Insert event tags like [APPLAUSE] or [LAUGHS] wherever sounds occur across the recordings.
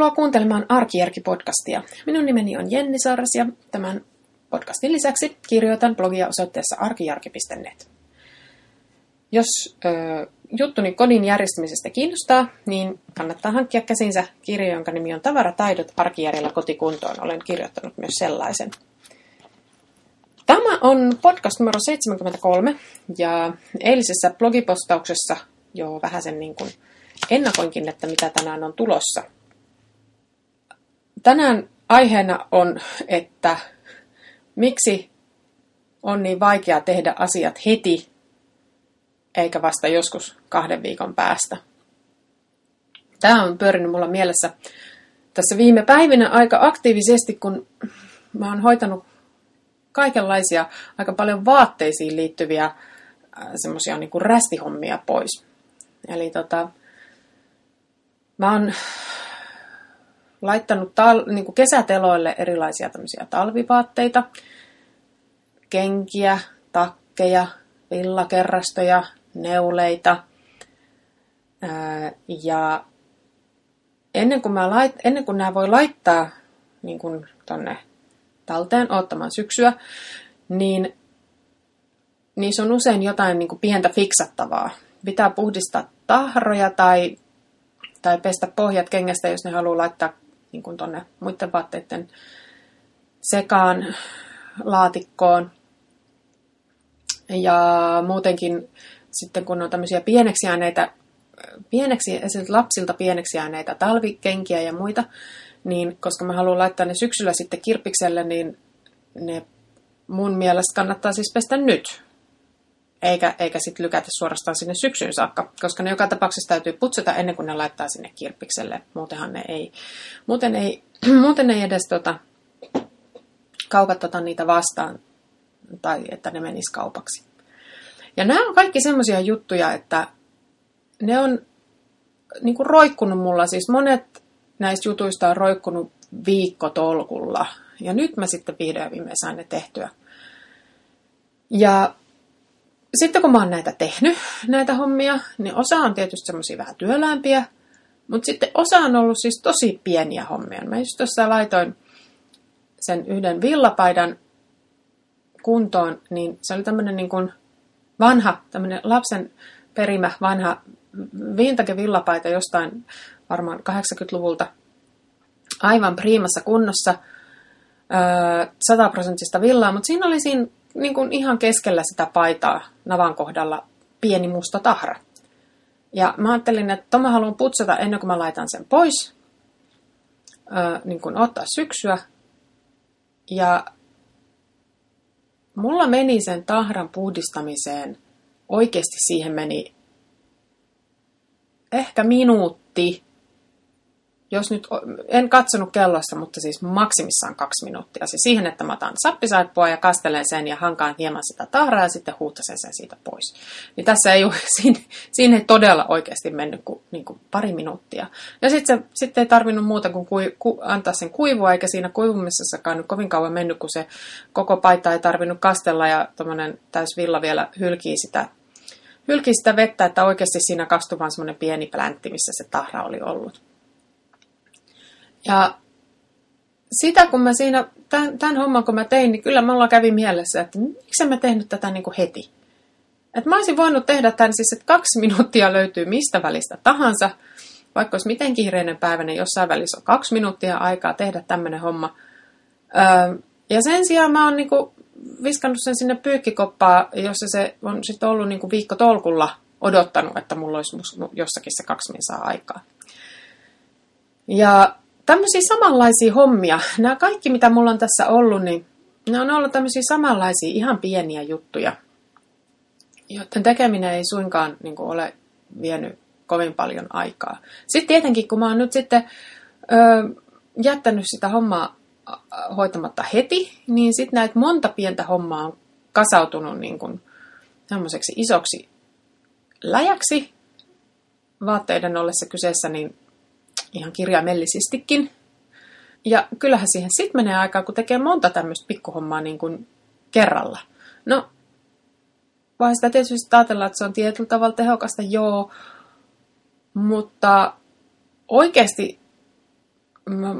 Tervetuloa kuuntelemaan Arkijärki-podcastia. Minun nimeni on Jenni Saaras ja tämän podcastin lisäksi kirjoitan blogia osoitteessa arkijarki.net. Jos ö, juttuni kodin järjestämisestä kiinnostaa, niin kannattaa hankkia käsinsä kirja, jonka nimi on Tavarataidot arkijärjellä kotikuntoon. Olen kirjoittanut myös sellaisen. Tämä on podcast numero 73 ja eilisessä blogipostauksessa jo vähän sen niin kuin ennakoinkin, että mitä tänään on tulossa. Tänään aiheena on, että miksi on niin vaikea tehdä asiat heti, eikä vasta joskus kahden viikon päästä. Tämä on pyörinyt mulla mielessä tässä viime päivinä aika aktiivisesti, kun mä oon hoitanut kaikenlaisia aika paljon vaatteisiin liittyviä äh, semmoisia niin kuin rästihommia pois. Eli tota, mä oon laittanut tal- niin kuin kesäteloille erilaisia tämmöisiä talvivaatteita, kenkiä, takkeja, villakerrastoja, neuleita. Ää, ja ennen kuin, mä lait- ennen kuin nämä voi laittaa niin kuin tonne talteen ottamaan syksyä, niin niissä on usein jotain niin kuin pientä fiksattavaa. Pitää puhdistaa tahroja tai, tai pestä pohjat kengästä, jos ne haluaa laittaa niin kuin tonne muiden vaatteiden sekaan laatikkoon. Ja muutenkin sitten kun on tämmöisiä pieneksi jääneitä, pieneksi, lapsilta pieneksi jääneitä talvikenkiä ja muita, niin koska mä haluan laittaa ne syksyllä sitten kirpikselle, niin ne mun mielestä kannattaa siis pestä nyt. Eikä, eikä sitten lykätä suorastaan sinne syksyyn saakka, koska ne joka tapauksessa täytyy putsata ennen kuin ne laittaa sinne kirpikselle. Muutenhan ne ei, muuten ei, [CLEARS THROAT] muuten ei edes tota, kaupat tota niitä vastaan, tai että ne menis kaupaksi. Ja nämä on kaikki semmoisia juttuja, että ne on niin kuin roikkunut mulla, siis monet näistä jutuista on roikkunut viikkotolkulla. Ja nyt mä sitten vihdoin viimein sain ne tehtyä. Ja sitten kun mä oon näitä tehnyt, näitä hommia, niin osa on tietysti semmoisia vähän työlämpiä, mutta sitten osa on ollut siis tosi pieniä hommia. Mä just tuossa laitoin sen yhden villapaidan kuntoon, niin se oli tämmöinen niin kuin vanha, tämmöinen lapsen perimä vanha vintage villapaita jostain varmaan 80-luvulta. Aivan priimassa kunnossa, sataprosenttista villaa, mutta siinä oli siinä niin kuin ihan keskellä sitä paitaa navan kohdalla pieni musta tahra. Ja mä ajattelin, että mä haluan putsata ennen kuin mä laitan sen pois, niin kuin ottaa syksyä. Ja mulla meni sen tahran puhdistamiseen, oikeasti siihen meni ehkä minuutti jos nyt, en katsonut kellossa, mutta siis maksimissaan kaksi minuuttia. Siis siihen, että mä otan sappisaippua ja kastelen sen ja hankaan hieman sitä tahraa ja sitten huutasen sen siitä pois. Niin tässä ei ole, [LAUGHS] siinä, siinä ei todella oikeasti mennyt kuin, niin kuin pari minuuttia. Ja sitten sit ei tarvinnut muuta kuin kui, ku, antaa sen kuivua, eikä siinä kuivumisessakaan nyt kovin kauan mennyt, kun se koko paita ei tarvinnut kastella ja tuommoinen täys villa vielä hylkii sitä hylkii sitä vettä, että oikeasti siinä kastui vaan semmoinen pieni pläntti, missä se tahra oli ollut. Ja sitä kun mä siinä, tämän, tämän homman kun mä tein, niin kyllä mulla kävi mielessä, että miksi mä tehnyt tätä niin kuin heti. Että mä olisin voinut tehdä tämän siis, että kaksi minuuttia löytyy mistä välistä tahansa, vaikka olisi miten kiireinen päivä, niin jossain välissä on kaksi minuuttia aikaa tehdä tämmöinen homma. Öö, ja sen sijaan mä oon niinku viskannut sen sinne pyykkikoppaa, jossa se on sitten ollut niinku viikko tolkulla odottanut, että mulla olisi jossakin se kaksi saa aikaa. Ja tämmöisiä samanlaisia hommia. Nämä kaikki, mitä mulla on tässä ollut, niin ne on ollut tämmöisiä samanlaisia ihan pieniä juttuja, joiden tekeminen ei suinkaan niin kuin, ole vienyt kovin paljon aikaa. Sitten tietenkin, kun mä oon nyt sitten ö, jättänyt sitä hommaa hoitamatta heti, niin sitten näitä monta pientä hommaa on kasautunut niin kuin isoksi läjäksi vaatteiden ollessa kyseessä, niin ihan kirjaimellisestikin. Ja kyllähän siihen sitten menee aikaa, kun tekee monta tämmöistä pikkuhommaa niin kuin kerralla. No, vai sitä tietysti ajatellaan, että se on tietyllä tavalla tehokasta, joo, mutta oikeasti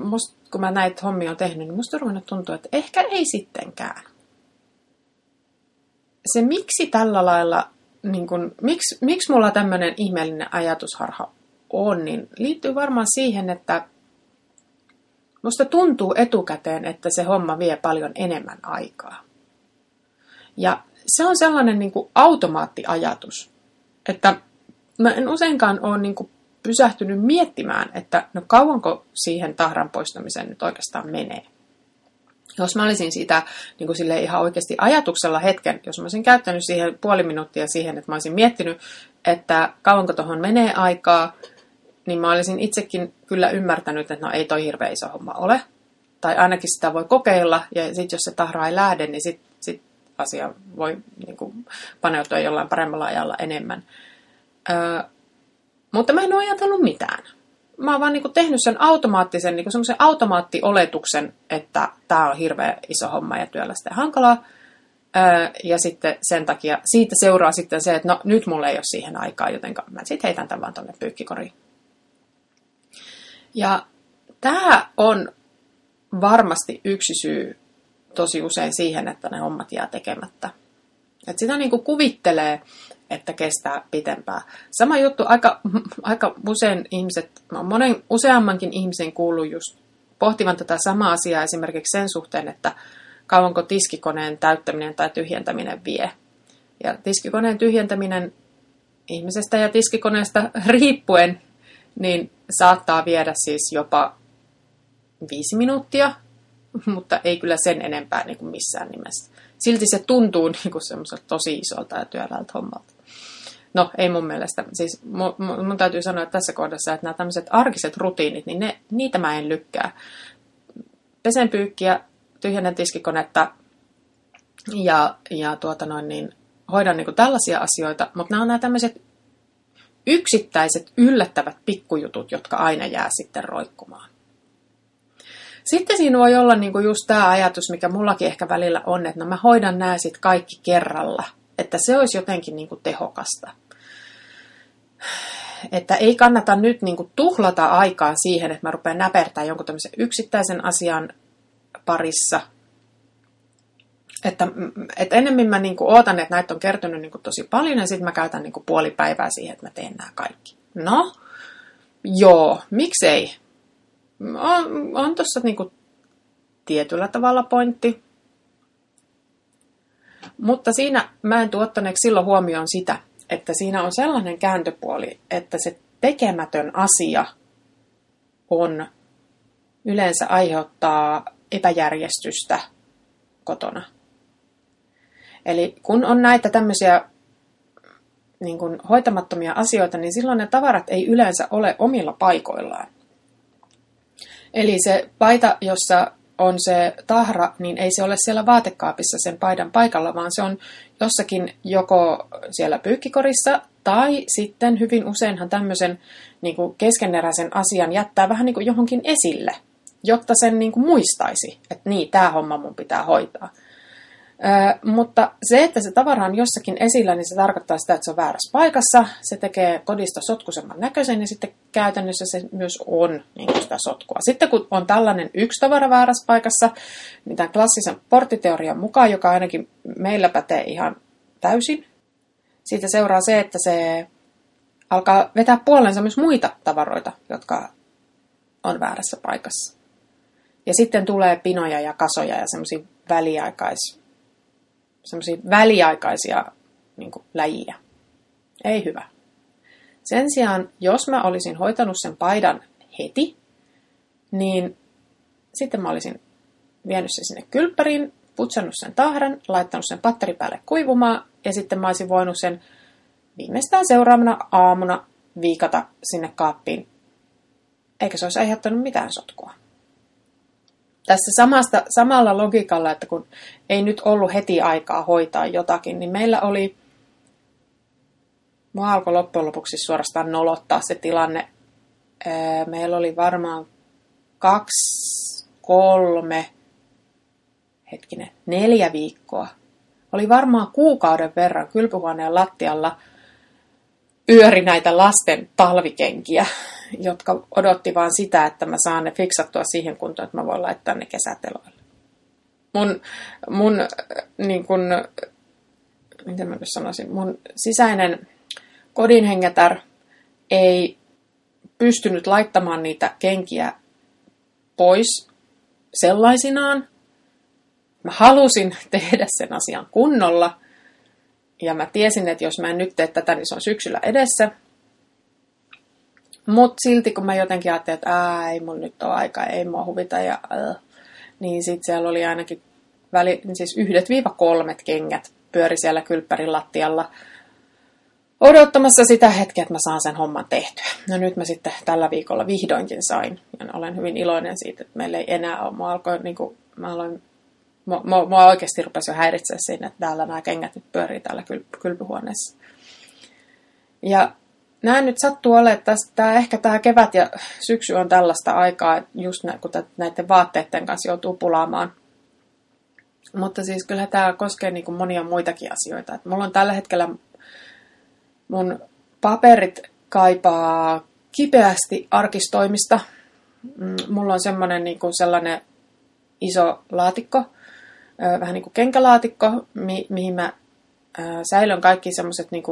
must, kun mä näitä hommia on tehnyt, niin musta on tuntua, että ehkä ei sittenkään. Se miksi tällä lailla, niin kun, miksi, miksi mulla tämmöinen ihmeellinen ajatusharha on, niin liittyy varmaan siihen, että musta tuntuu etukäteen, että se homma vie paljon enemmän aikaa. Ja se on sellainen niin kuin automaattiajatus, että mä en useinkaan ole niin kuin pysähtynyt miettimään, että no kauanko siihen tahran poistamiseen nyt oikeastaan menee. Jos mä olisin siitä niin kuin sille ihan oikeasti ajatuksella hetken, jos mä olisin käyttänyt siihen puoli minuuttia siihen, että mä olisin miettinyt, että kauanko tuohon menee aikaa, niin mä olisin itsekin kyllä ymmärtänyt, että no ei toi hirveä iso homma ole. Tai ainakin sitä voi kokeilla, ja sitten jos se tahra ei lähde, niin sitten sit asia voi niin kuin, paneutua jollain paremmalla ajalla enemmän. Öö, mutta mä en ole ajatellut mitään. Mä oon vaan niin kuin tehnyt sen automaattisen, niin semmoisen automaattioletuksen, että tämä on hirveän iso homma ja työlästä ja hankalaa. Öö, ja sitten sen takia, siitä seuraa sitten se, että no nyt mulla ei ole siihen aikaa, joten mä sitten heitän tämän vaan tonne pyykkikoriin. Ja tämä on varmasti yksi syy tosi usein siihen, että ne hommat jää tekemättä. Et sitä niin kuin kuvittelee, että kestää pitempään. Sama juttu, aika, [LAUGHS] aika usein ihmiset, monen useammankin ihmisen kuuluu just pohtivan tätä samaa asiaa esimerkiksi sen suhteen, että kauanko tiskikoneen täyttäminen tai tyhjentäminen vie. Ja tiskikoneen tyhjentäminen ihmisestä ja tiskikoneesta [LAUGHS] riippuen, niin saattaa viedä siis jopa viisi minuuttia, [LAUGHS] mutta ei kyllä sen enempää niin kuin missään nimessä. Silti se tuntuu [LAUGHS] niin kuin semmoiselta tosi isolta ja työläältä hommalta. No, ei mun mielestä. Siis mun, mun täytyy sanoa että tässä kohdassa, että nämä tämmöiset arkiset rutiinit, niin ne, niitä mä en lykkää. Pesen pyykkiä, tyhjennän tiskikonetta ja, ja tuota noin, niin hoidan niin tällaisia asioita, mutta nämä on nämä tämmöiset yksittäiset yllättävät pikkujutut, jotka aina jää sitten roikkumaan. Sitten siinä voi olla niin kuin just tämä ajatus, mikä mullakin ehkä välillä on, että no mä hoidan nämä sitten kaikki kerralla. Että se olisi jotenkin niin kuin tehokasta. Että ei kannata nyt niin kuin tuhlata aikaa siihen, että mä rupean näpertää jonkun tämmöisen yksittäisen asian parissa. Että, että ennemmin mä niin ootan, että näitä on kertynyt niin tosi paljon ja sitten mä käytän niin puoli päivää siihen, että mä teen nämä kaikki. No, joo, miksei? On, on tuossa niin tietyllä tavalla pointti. Mutta siinä mä en tuottaneeksi silloin huomioon sitä, että siinä on sellainen kääntöpuoli, että se tekemätön asia on yleensä aiheuttaa epäjärjestystä kotona. Eli kun on näitä tämmöisiä niin kuin hoitamattomia asioita, niin silloin ne tavarat ei yleensä ole omilla paikoillaan. Eli se paita, jossa on se tahra, niin ei se ole siellä vaatekaapissa sen paidan paikalla, vaan se on jossakin joko siellä pyykkikorissa tai sitten hyvin useinhan tämmöisen niin kuin keskeneräisen asian jättää vähän niin kuin johonkin esille, jotta sen niin kuin muistaisi, että niin, tämä homma mun pitää hoitaa. Ö, mutta se, että se tavara on jossakin esillä, niin se tarkoittaa sitä, että se on väärässä paikassa. Se tekee kodista sotkusemman näköisen ja sitten käytännössä se myös on niin sitä sotkua. Sitten kun on tällainen yksi tavara väärässä paikassa, niin tämän klassisen porttiteorian mukaan, joka ainakin meillä pätee ihan täysin, siitä seuraa se, että se alkaa vetää puolensa myös muita tavaroita, jotka on väärässä paikassa. Ja sitten tulee pinoja ja kasoja ja semmoisia väliaikais semmoisia väliaikaisia niin kuin, läjiä. Ei hyvä. Sen sijaan, jos mä olisin hoitanut sen paidan heti, niin sitten mä olisin vienyt sen sinne kylppäriin, putsannut sen tahran, laittanut sen patteri päälle kuivumaan ja sitten mä olisin voinut sen viimeistään seuraavana aamuna viikata sinne kaappiin, eikä se olisi aiheuttanut mitään sotkua tässä samasta, samalla logiikalla, että kun ei nyt ollut heti aikaa hoitaa jotakin, niin meillä oli, mua alkoi loppujen lopuksi suorastaan nolottaa se tilanne. Meillä oli varmaan kaksi, kolme, hetkinen, neljä viikkoa. Oli varmaan kuukauden verran kylpyhuoneen lattialla yöri näitä lasten talvikenkiä, jotka odotti vaan sitä, että mä saan ne fiksattua siihen kuntoon, että mä voin laittaa ne kesäteloille. Mun, mun niin kun, miten mä nyt sanoisin, mun sisäinen kodinhengetär ei pystynyt laittamaan niitä kenkiä pois sellaisinaan. Mä halusin [LAUGHS] tehdä sen asian kunnolla. Ja mä tiesin, että jos mä en nyt tee tätä, niin se on syksyllä edessä. Mutta silti kun mä jotenkin ajattelin, että Ää, ei mun nyt ole aika, ei mua huvita, ja, äh, niin sitten siellä oli ainakin väli, siis yhdet viiva kolmet kengät pyöri siellä kylppärin lattialla odottamassa sitä hetkeä, että mä saan sen homman tehtyä. No nyt mä sitten tällä viikolla vihdoinkin sain. Ja olen hyvin iloinen siitä, että meillä ei enää ole. Mä, alkoin, niin kuin, mä aloin, mua, mua oikeasti rupesi jo häiritseä siinä, että täällä nämä kengät nyt pyörii täällä kyl- kylpyhuoneessa. Ja näin nyt sattuu olemaan, että tämä, ehkä tämä kevät ja syksy on tällaista aikaa, just nä, kun näiden vaatteiden kanssa joutuu pulaamaan. Mutta siis kyllä tämä koskee niin kuin monia muitakin asioita. Et mulla on tällä hetkellä mun paperit kaipaa kipeästi arkistoimista. Mm, mulla on semmoinen niin kuin sellainen iso laatikko, vähän niin kuin kenkälaatikko, mi- mihin mä säilön kaikki semmoiset niin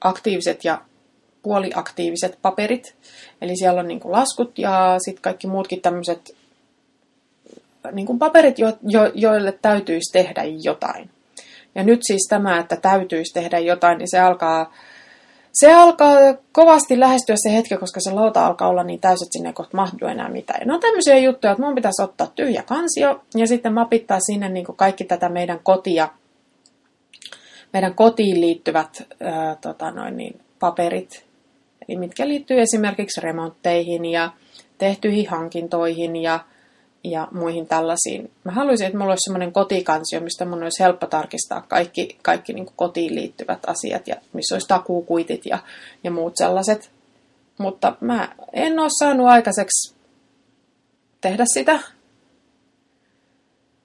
aktiiviset ja puoliaktiiviset paperit. Eli siellä on niin kuin laskut ja sitten kaikki muutkin tämmöiset niin kuin paperit, jo, jo, joille täytyisi tehdä jotain. Ja nyt siis tämä, että täytyisi tehdä jotain, niin se alkaa, se alkaa kovasti lähestyä se hetki, koska se lauta alkaa olla niin täysin, että sinne ei kohta mahdu enää mitään. Ja no tämmöisiä juttuja, että mun pitäisi ottaa tyhjä kansio ja sitten mapittaa sinne niin kuin kaikki tätä meidän kotia, meidän kotiin liittyvät ää, tota noin niin, paperit, mitkä liittyy esimerkiksi remontteihin ja tehtyihin hankintoihin ja ja muihin tällaisiin. Mä haluaisin, että mulla olisi semmoinen kotikansio, mistä mun olisi helppo tarkistaa kaikki, kaikki niin kotiin liittyvät asiat ja missä olisi takuukuitit ja, ja muut sellaiset. Mutta mä en ole saanut aikaiseksi tehdä sitä.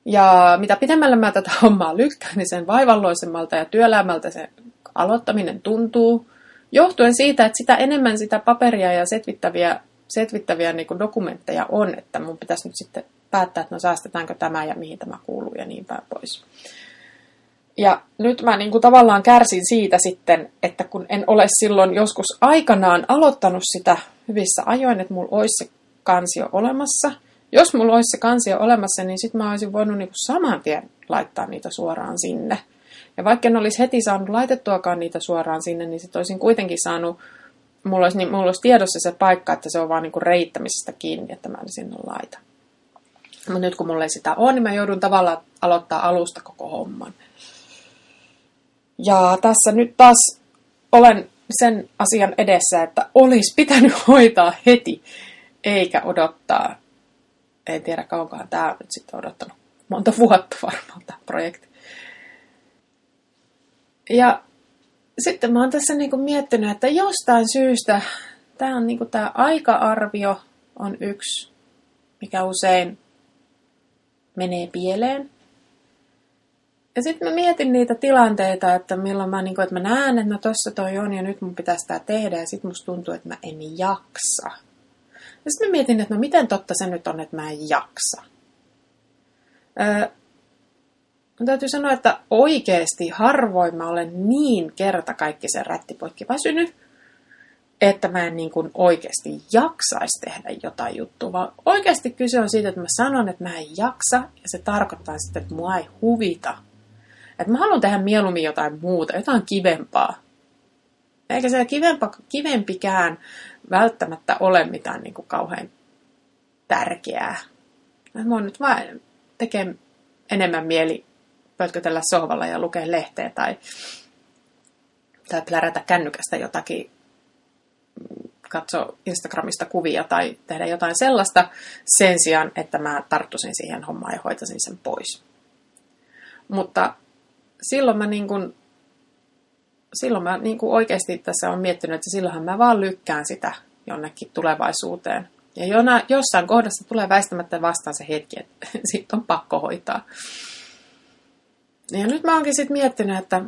Ja mitä pidemmälle mä tätä hommaa lykkään, niin sen vaivalloisemmalta ja työlämältä se aloittaminen tuntuu. Johtuen siitä, että sitä enemmän sitä paperia ja setvittäviä setvittäviä niin kuin dokumentteja on, että mun pitäisi nyt sitten päättää, että no säästetäänkö tämä ja mihin tämä kuuluu ja niin päin pois. Ja nyt mä niin kuin tavallaan kärsin siitä sitten, että kun en ole silloin joskus aikanaan aloittanut sitä hyvissä ajoin, että mulla olisi se kansio olemassa. Jos mulla olisi se kansio olemassa, niin sitten mä olisin voinut niin kuin saman tien laittaa niitä suoraan sinne. Ja vaikka en olisi heti saanut laitettuakaan niitä suoraan sinne, niin sitten olisin kuitenkin saanut mulla olisi, niin, mulla olisi tiedossa se paikka, että se on vaan niinku reittämisestä kiinni, että mä en sinne laita. Mutta nyt kun mulla ei sitä ole, niin mä joudun tavallaan aloittaa alusta koko homman. Ja tässä nyt taas olen sen asian edessä, että olisi pitänyt [LAUGHS] hoitaa heti, eikä odottaa. En tiedä kauankohan tämä on nyt sitten odottanut. Monta vuotta varmaan tämä projekti. Ja sitten mä oon tässä niinku miettinyt, että jostain syystä tämä on tämä aika-arvio on yksi, mikä usein menee pieleen. Ja sitten mä mietin niitä tilanteita, että milloin mä, niinku, että mä näen, että no tossa toi on ja nyt mun pitää sitä tehdä ja sitten musta tuntuu, että mä en jaksa. Ja sitten mä mietin, että no miten totta se nyt on, että mä en jaksa. Öö, Mun täytyy sanoa, että oikeasti harvoin mä olen niin kerta kaikki sen rättipoikki väsynyt, että mä en niin kuin oikeasti jaksaisi tehdä jotain juttua, vaan oikeasti kyse on siitä, että mä sanon, että mä en jaksa, ja se tarkoittaa sitten, että mua ei huvita. Että mä haluan tehdä mieluummin jotain muuta, jotain kivempaa. Eikä se kivempa, kivempikään välttämättä ole mitään niin kuin kauhean tärkeää. Mä nyt vain tekee enemmän mieli pötkötellä sohvalla ja lukea lehteä tai, tai plärätä kännykästä jotakin, katso Instagramista kuvia tai tehdä jotain sellaista sen sijaan, että mä tarttuisin siihen hommaan ja hoitaisin sen pois. Mutta silloin mä niin kuin, silloin mä niin kuin oikeasti tässä on miettinyt, että silloinhan mä vaan lykkään sitä jonnekin tulevaisuuteen. Ja jona, jossain kohdassa tulee väistämättä vastaan se hetki, että [LAUGHS] siitä on pakko hoitaa. Ja nyt mä oonkin sitten miettinyt, että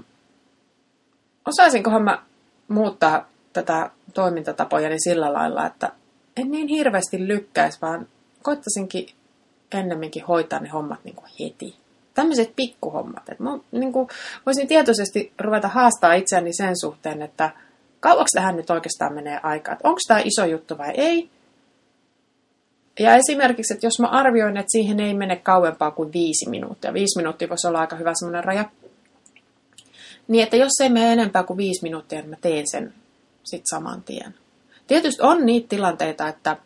osaisinkohan mä muuttaa tätä toimintatapojani sillä lailla, että, en niin hirveästi lykkäisi, vaan koittaisinkin ennemminkin hoitaa ne hommat niin kuin heti. Tämmöiset pikkuhommat. Että mä niin kuin, voisin tietoisesti ruveta haastaa itseäni sen suhteen, että kauaksi tähän nyt oikeastaan menee aikaa. Onko tämä iso juttu vai ei? Ja esimerkiksi, että jos mä arvioin, että siihen ei mene kauempaa kuin viisi minuuttia. Viisi minuuttia voisi olla aika hyvä semmoinen raja. Niin, että jos ei mene enempää kuin viisi minuuttia, niin mä teen sen sitten saman tien. Tietysti on niitä tilanteita, että,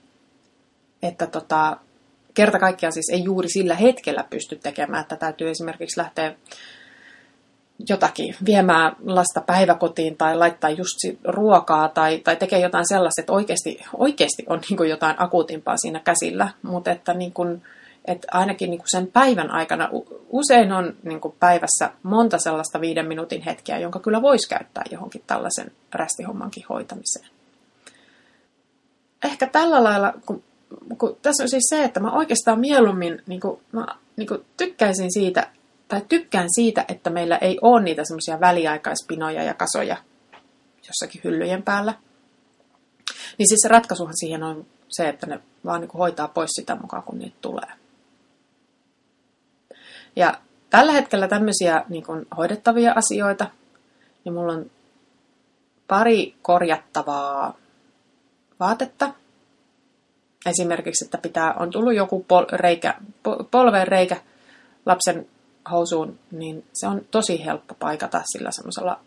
että tota, kerta kaikkiaan siis ei juuri sillä hetkellä pysty tekemään, että täytyy esimerkiksi lähteä jotakin viemään lasta päiväkotiin tai laittaa just ruokaa tai, tai tekee jotain sellaista, että oikeasti, oikeasti on niin jotain akuutimpaa siinä käsillä, mutta että, niin kuin, että ainakin niin kuin sen päivän aikana usein on niin kuin päivässä monta sellaista viiden minuutin hetkeä, jonka kyllä voisi käyttää johonkin tällaisen rästihommankin hoitamiseen. Ehkä tällä lailla, kun, kun tässä on siis se, että mä oikeastaan mieluummin niin kuin, mä, niin kuin tykkäisin siitä, tai tykkään siitä, että meillä ei ole niitä semmoisia väliaikaispinoja ja kasoja jossakin hyllyjen päällä. Niin siis se ratkaisuhan siihen on se, että ne vaan niin hoitaa pois sitä mukaan, kun niitä tulee. Ja tällä hetkellä tämmöisiä niin kuin hoidettavia asioita, niin mulla on pari korjattavaa vaatetta. Esimerkiksi, että pitää, on tullut joku pol, reikä, polveen reikä lapsen housuun, niin se on tosi helppo paikata sillä semmoisella,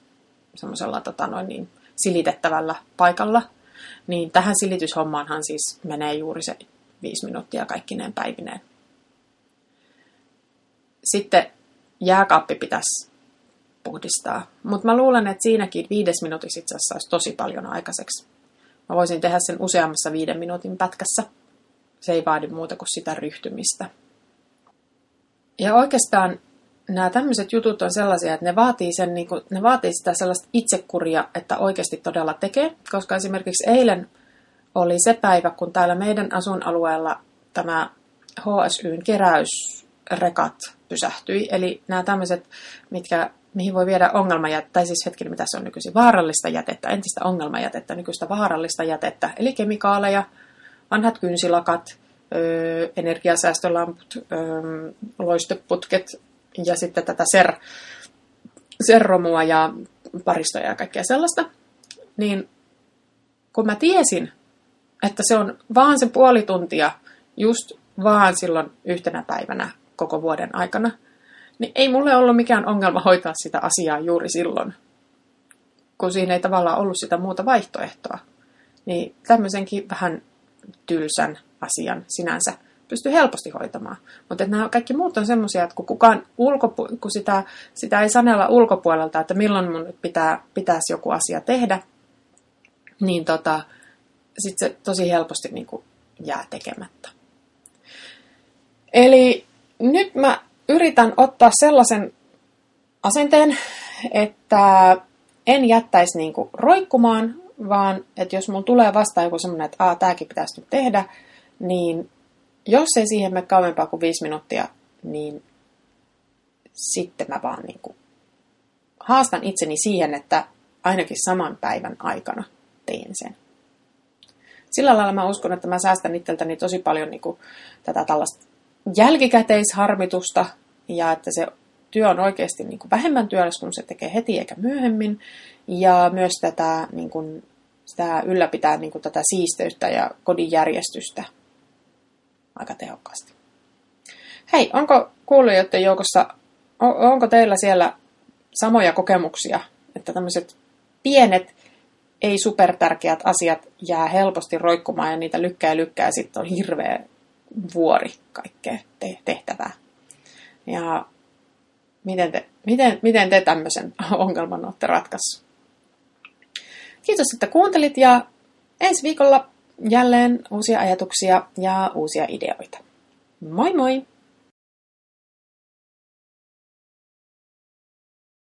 semmoisella tota noin niin, silitettävällä paikalla. Niin tähän silityshommaanhan siis menee juuri se viisi minuuttia kaikkineen päivineen. Sitten jääkaappi pitäisi puhdistaa. Mutta mä luulen, että siinäkin viides minuutissa itse asiassa olisi tosi paljon aikaiseksi. Mä voisin tehdä sen useammassa viiden minuutin pätkässä. Se ei vaadi muuta kuin sitä ryhtymistä. Ja oikeastaan nämä tämmöiset jutut on sellaisia, että ne vaatii, sen, niin kuin, ne vaatii sitä sellaista itsekuria, että oikeasti todella tekee. Koska esimerkiksi eilen oli se päivä, kun täällä meidän asuinalueella tämä HSYn keräysrekat pysähtyi. Eli nämä tämmöiset, mitkä, mihin voi viedä ongelmajätettä, tai siis hetki, mitä se on nykyisin, vaarallista jätettä, entistä ongelmajätettä, nykyistä vaarallista jätettä, eli kemikaaleja, vanhat kynsilakat, energiasäästölamput, loisteputket ja sitten tätä ser, serromua ja paristoja ja kaikkea sellaista. Niin kun mä tiesin, että se on vaan se puoli tuntia just vaan silloin yhtenä päivänä koko vuoden aikana, niin ei mulle ollut mikään ongelma hoitaa sitä asiaa juuri silloin, kun siinä ei tavallaan ollut sitä muuta vaihtoehtoa. Niin tämmöisenkin vähän tylsän asian sinänsä pystyy helposti hoitamaan. Mutta nämä kaikki muut on semmoisia, että kun, kukaan ulkopu- kun sitä, sitä ei sanella ulkopuolelta, että milloin mun nyt pitää, pitäisi joku asia tehdä, niin tota, sitten se tosi helposti niin kuin jää tekemättä. Eli nyt mä yritän ottaa sellaisen asenteen, että en jättäisi niin kuin roikkumaan, vaan että jos mulla tulee vastaan joku semmoinen, että Aa, tääkin pitäisi nyt tehdä, niin jos ei siihen mene kauempaa kuin viisi minuuttia, niin sitten mä vaan niin kuin haastan itseni siihen, että ainakin saman päivän aikana teen sen. Sillä lailla mä uskon, että mä säästän itseltäni tosi paljon niin kuin tätä tällaista jälkikäteisharmitusta ja että se työ on oikeasti niin kuin vähemmän työläs, kun se tekee heti eikä myöhemmin. Ja myös tätä, niin kuin, sitä ylläpitää niin kuin tätä siisteyttä ja kodin järjestystä aika tehokkaasti. Hei, onko kuulijoiden joukossa, onko teillä siellä samoja kokemuksia, että tämmöiset pienet, ei supertärkeät asiat jää helposti roikkumaan ja niitä lykkää ja lykkää ja sitten on hirveä vuori kaikkea tehtävää. Ja miten te, miten, miten te tämmöisen [LAUGHS] ongelman olette ratkaissut? Kiitos, että kuuntelit ja ensi viikolla jälleen uusia ajatuksia ja uusia ideoita. Moi moi!